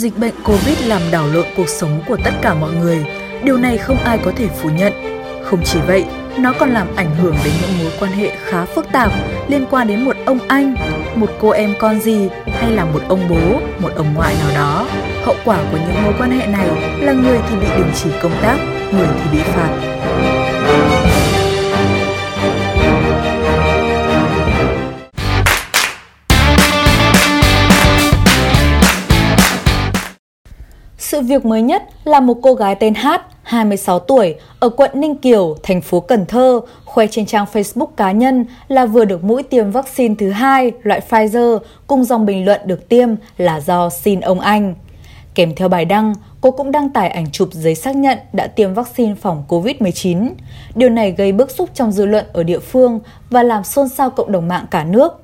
Dịch bệnh Covid làm đảo lộn cuộc sống của tất cả mọi người. Điều này không ai có thể phủ nhận. Không chỉ vậy, nó còn làm ảnh hưởng đến những mối quan hệ khá phức tạp liên quan đến một ông anh, một cô em con gì hay là một ông bố, một ông ngoại nào đó. Hậu quả của những mối quan hệ này là người thì bị đình chỉ công tác, người thì bị phạt. Sự việc mới nhất là một cô gái tên Hát, 26 tuổi, ở quận Ninh Kiều, thành phố Cần Thơ, khoe trên trang Facebook cá nhân là vừa được mũi tiêm vaccine thứ hai loại Pfizer cùng dòng bình luận được tiêm là do xin ông anh. Kèm theo bài đăng, cô cũng đăng tải ảnh chụp giấy xác nhận đã tiêm vaccine phòng COVID-19. Điều này gây bức xúc trong dư luận ở địa phương và làm xôn xao cộng đồng mạng cả nước.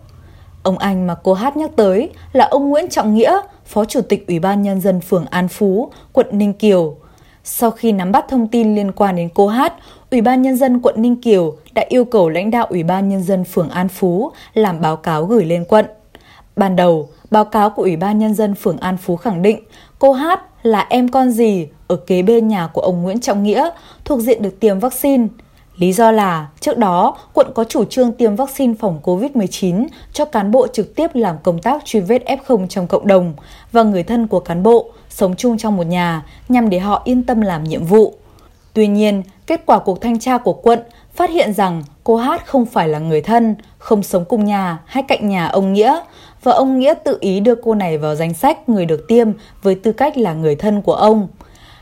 Ông anh mà cô Hát nhắc tới là ông Nguyễn Trọng Nghĩa, Phó Chủ tịch Ủy ban Nhân dân phường An Phú, quận Ninh Kiều. Sau khi nắm bắt thông tin liên quan đến cô Hát, Ủy ban Nhân dân quận Ninh Kiều đã yêu cầu lãnh đạo Ủy ban Nhân dân phường An Phú làm báo cáo gửi lên quận. Ban đầu, báo cáo của Ủy ban Nhân dân phường An Phú khẳng định cô Hát là em con gì ở kế bên nhà của ông Nguyễn Trọng Nghĩa thuộc diện được tiêm vaccine – Lý do là trước đó, quận có chủ trương tiêm vaccine phòng COVID-19 cho cán bộ trực tiếp làm công tác truy vết F0 trong cộng đồng và người thân của cán bộ sống chung trong một nhà nhằm để họ yên tâm làm nhiệm vụ. Tuy nhiên, kết quả cuộc thanh tra của quận phát hiện rằng cô Hát không phải là người thân, không sống cùng nhà hay cạnh nhà ông Nghĩa và ông Nghĩa tự ý đưa cô này vào danh sách người được tiêm với tư cách là người thân của ông.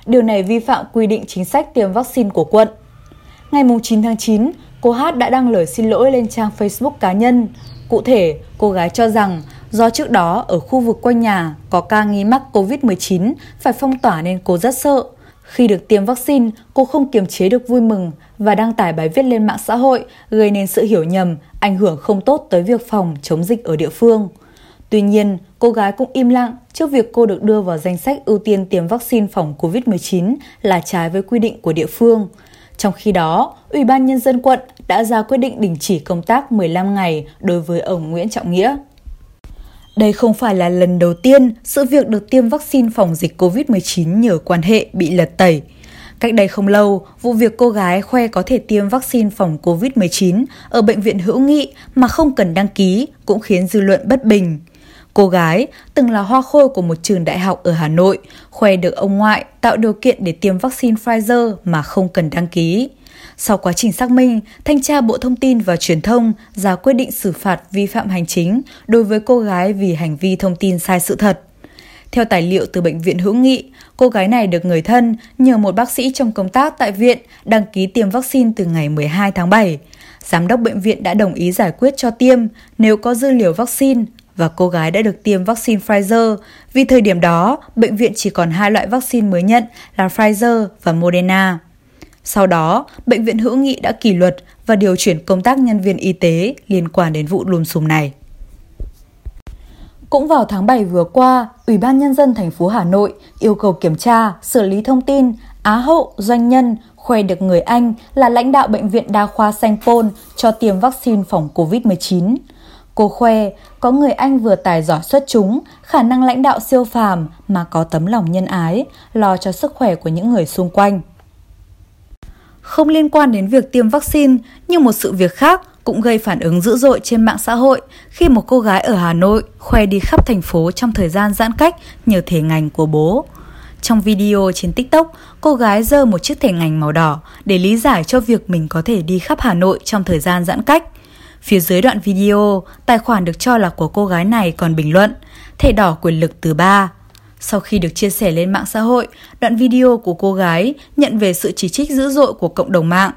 Điều này vi phạm quy định chính sách tiêm vaccine của quận. Ngày 9 tháng 9, cô Hát đã đăng lời xin lỗi lên trang Facebook cá nhân. Cụ thể, cô gái cho rằng do trước đó ở khu vực quanh nhà có ca nghi mắc COVID-19 phải phong tỏa nên cô rất sợ. Khi được tiêm vaccine, cô không kiềm chế được vui mừng và đăng tải bài viết lên mạng xã hội gây nên sự hiểu nhầm, ảnh hưởng không tốt tới việc phòng chống dịch ở địa phương. Tuy nhiên, cô gái cũng im lặng trước việc cô được đưa vào danh sách ưu tiên tiêm vaccine phòng COVID-19 là trái với quy định của địa phương. Trong khi đó, Ủy ban Nhân dân quận đã ra quyết định đình chỉ công tác 15 ngày đối với ông Nguyễn Trọng Nghĩa. Đây không phải là lần đầu tiên sự việc được tiêm vaccine phòng dịch COVID-19 nhờ quan hệ bị lật tẩy. Cách đây không lâu, vụ việc cô gái khoe có thể tiêm vaccine phòng COVID-19 ở bệnh viện hữu nghị mà không cần đăng ký cũng khiến dư luận bất bình. Cô gái từng là hoa khôi của một trường đại học ở Hà Nội, khoe được ông ngoại tạo điều kiện để tiêm vaccine Pfizer mà không cần đăng ký. Sau quá trình xác minh, Thanh tra Bộ Thông tin và Truyền thông ra quyết định xử phạt vi phạm hành chính đối với cô gái vì hành vi thông tin sai sự thật. Theo tài liệu từ Bệnh viện Hữu Nghị, cô gái này được người thân nhờ một bác sĩ trong công tác tại viện đăng ký tiêm vaccine từ ngày 12 tháng 7. Giám đốc bệnh viện đã đồng ý giải quyết cho tiêm nếu có dư liều vaccine và cô gái đã được tiêm vaccine Pfizer vì thời điểm đó bệnh viện chỉ còn hai loại vaccine mới nhận là Pfizer và Moderna. Sau đó, bệnh viện hữu nghị đã kỷ luật và điều chuyển công tác nhân viên y tế liên quan đến vụ lùm xùm này. Cũng vào tháng 7 vừa qua, Ủy ban Nhân dân thành phố Hà Nội yêu cầu kiểm tra, xử lý thông tin Á hậu doanh nhân khoe được người Anh là lãnh đạo Bệnh viện Đa khoa Sanh Pôn cho tiêm vaccine phòng COVID-19. Cô khoe có người anh vừa tài giỏi xuất chúng, khả năng lãnh đạo siêu phàm mà có tấm lòng nhân ái, lo cho sức khỏe của những người xung quanh. Không liên quan đến việc tiêm vaccine, nhưng một sự việc khác cũng gây phản ứng dữ dội trên mạng xã hội khi một cô gái ở Hà Nội khoe đi khắp thành phố trong thời gian giãn cách nhờ thể ngành của bố. Trong video trên TikTok, cô gái giơ một chiếc thẻ ngành màu đỏ để lý giải cho việc mình có thể đi khắp Hà Nội trong thời gian giãn cách. Phía dưới đoạn video, tài khoản được cho là của cô gái này còn bình luận, thẻ đỏ quyền lực từ ba. Sau khi được chia sẻ lên mạng xã hội, đoạn video của cô gái nhận về sự chỉ trích dữ dội của cộng đồng mạng.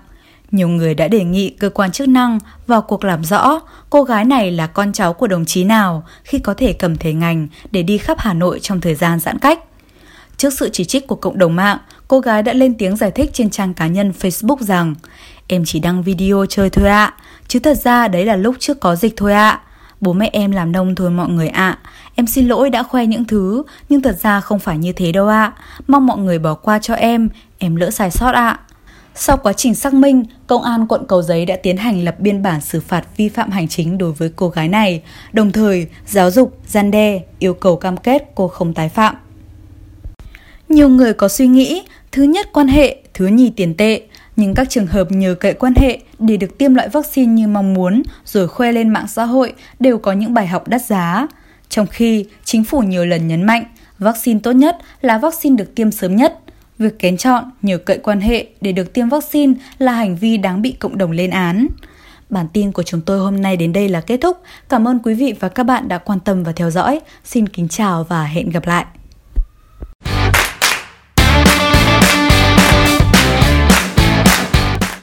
Nhiều người đã đề nghị cơ quan chức năng vào cuộc làm rõ cô gái này là con cháu của đồng chí nào khi có thể cầm thẻ ngành để đi khắp Hà Nội trong thời gian giãn cách. Trước sự chỉ trích của cộng đồng mạng, cô gái đã lên tiếng giải thích trên trang cá nhân Facebook rằng Em chỉ đăng video chơi thôi ạ, chứ thật ra đấy là lúc trước có dịch thôi ạ. Bố mẹ em làm nông thôi mọi người ạ. Em xin lỗi đã khoe những thứ, nhưng thật ra không phải như thế đâu ạ. Mong mọi người bỏ qua cho em, em lỡ sai sót ạ. Sau quá trình xác minh, Công an quận Cầu Giấy đã tiến hành lập biên bản xử phạt vi phạm hành chính đối với cô gái này, đồng thời giáo dục, gian đe, yêu cầu cam kết cô không tái phạm. Nhiều người có suy nghĩ, thứ nhất quan hệ, thứ nhì tiền tệ, nhưng các trường hợp nhờ cậy quan hệ để được tiêm loại vaccine như mong muốn rồi khoe lên mạng xã hội đều có những bài học đắt giá. Trong khi chính phủ nhiều lần nhấn mạnh, vaccine tốt nhất là vaccine được tiêm sớm nhất. Việc kén chọn nhờ cậy quan hệ để được tiêm vaccine là hành vi đáng bị cộng đồng lên án. Bản tin của chúng tôi hôm nay đến đây là kết thúc. Cảm ơn quý vị và các bạn đã quan tâm và theo dõi. Xin kính chào và hẹn gặp lại.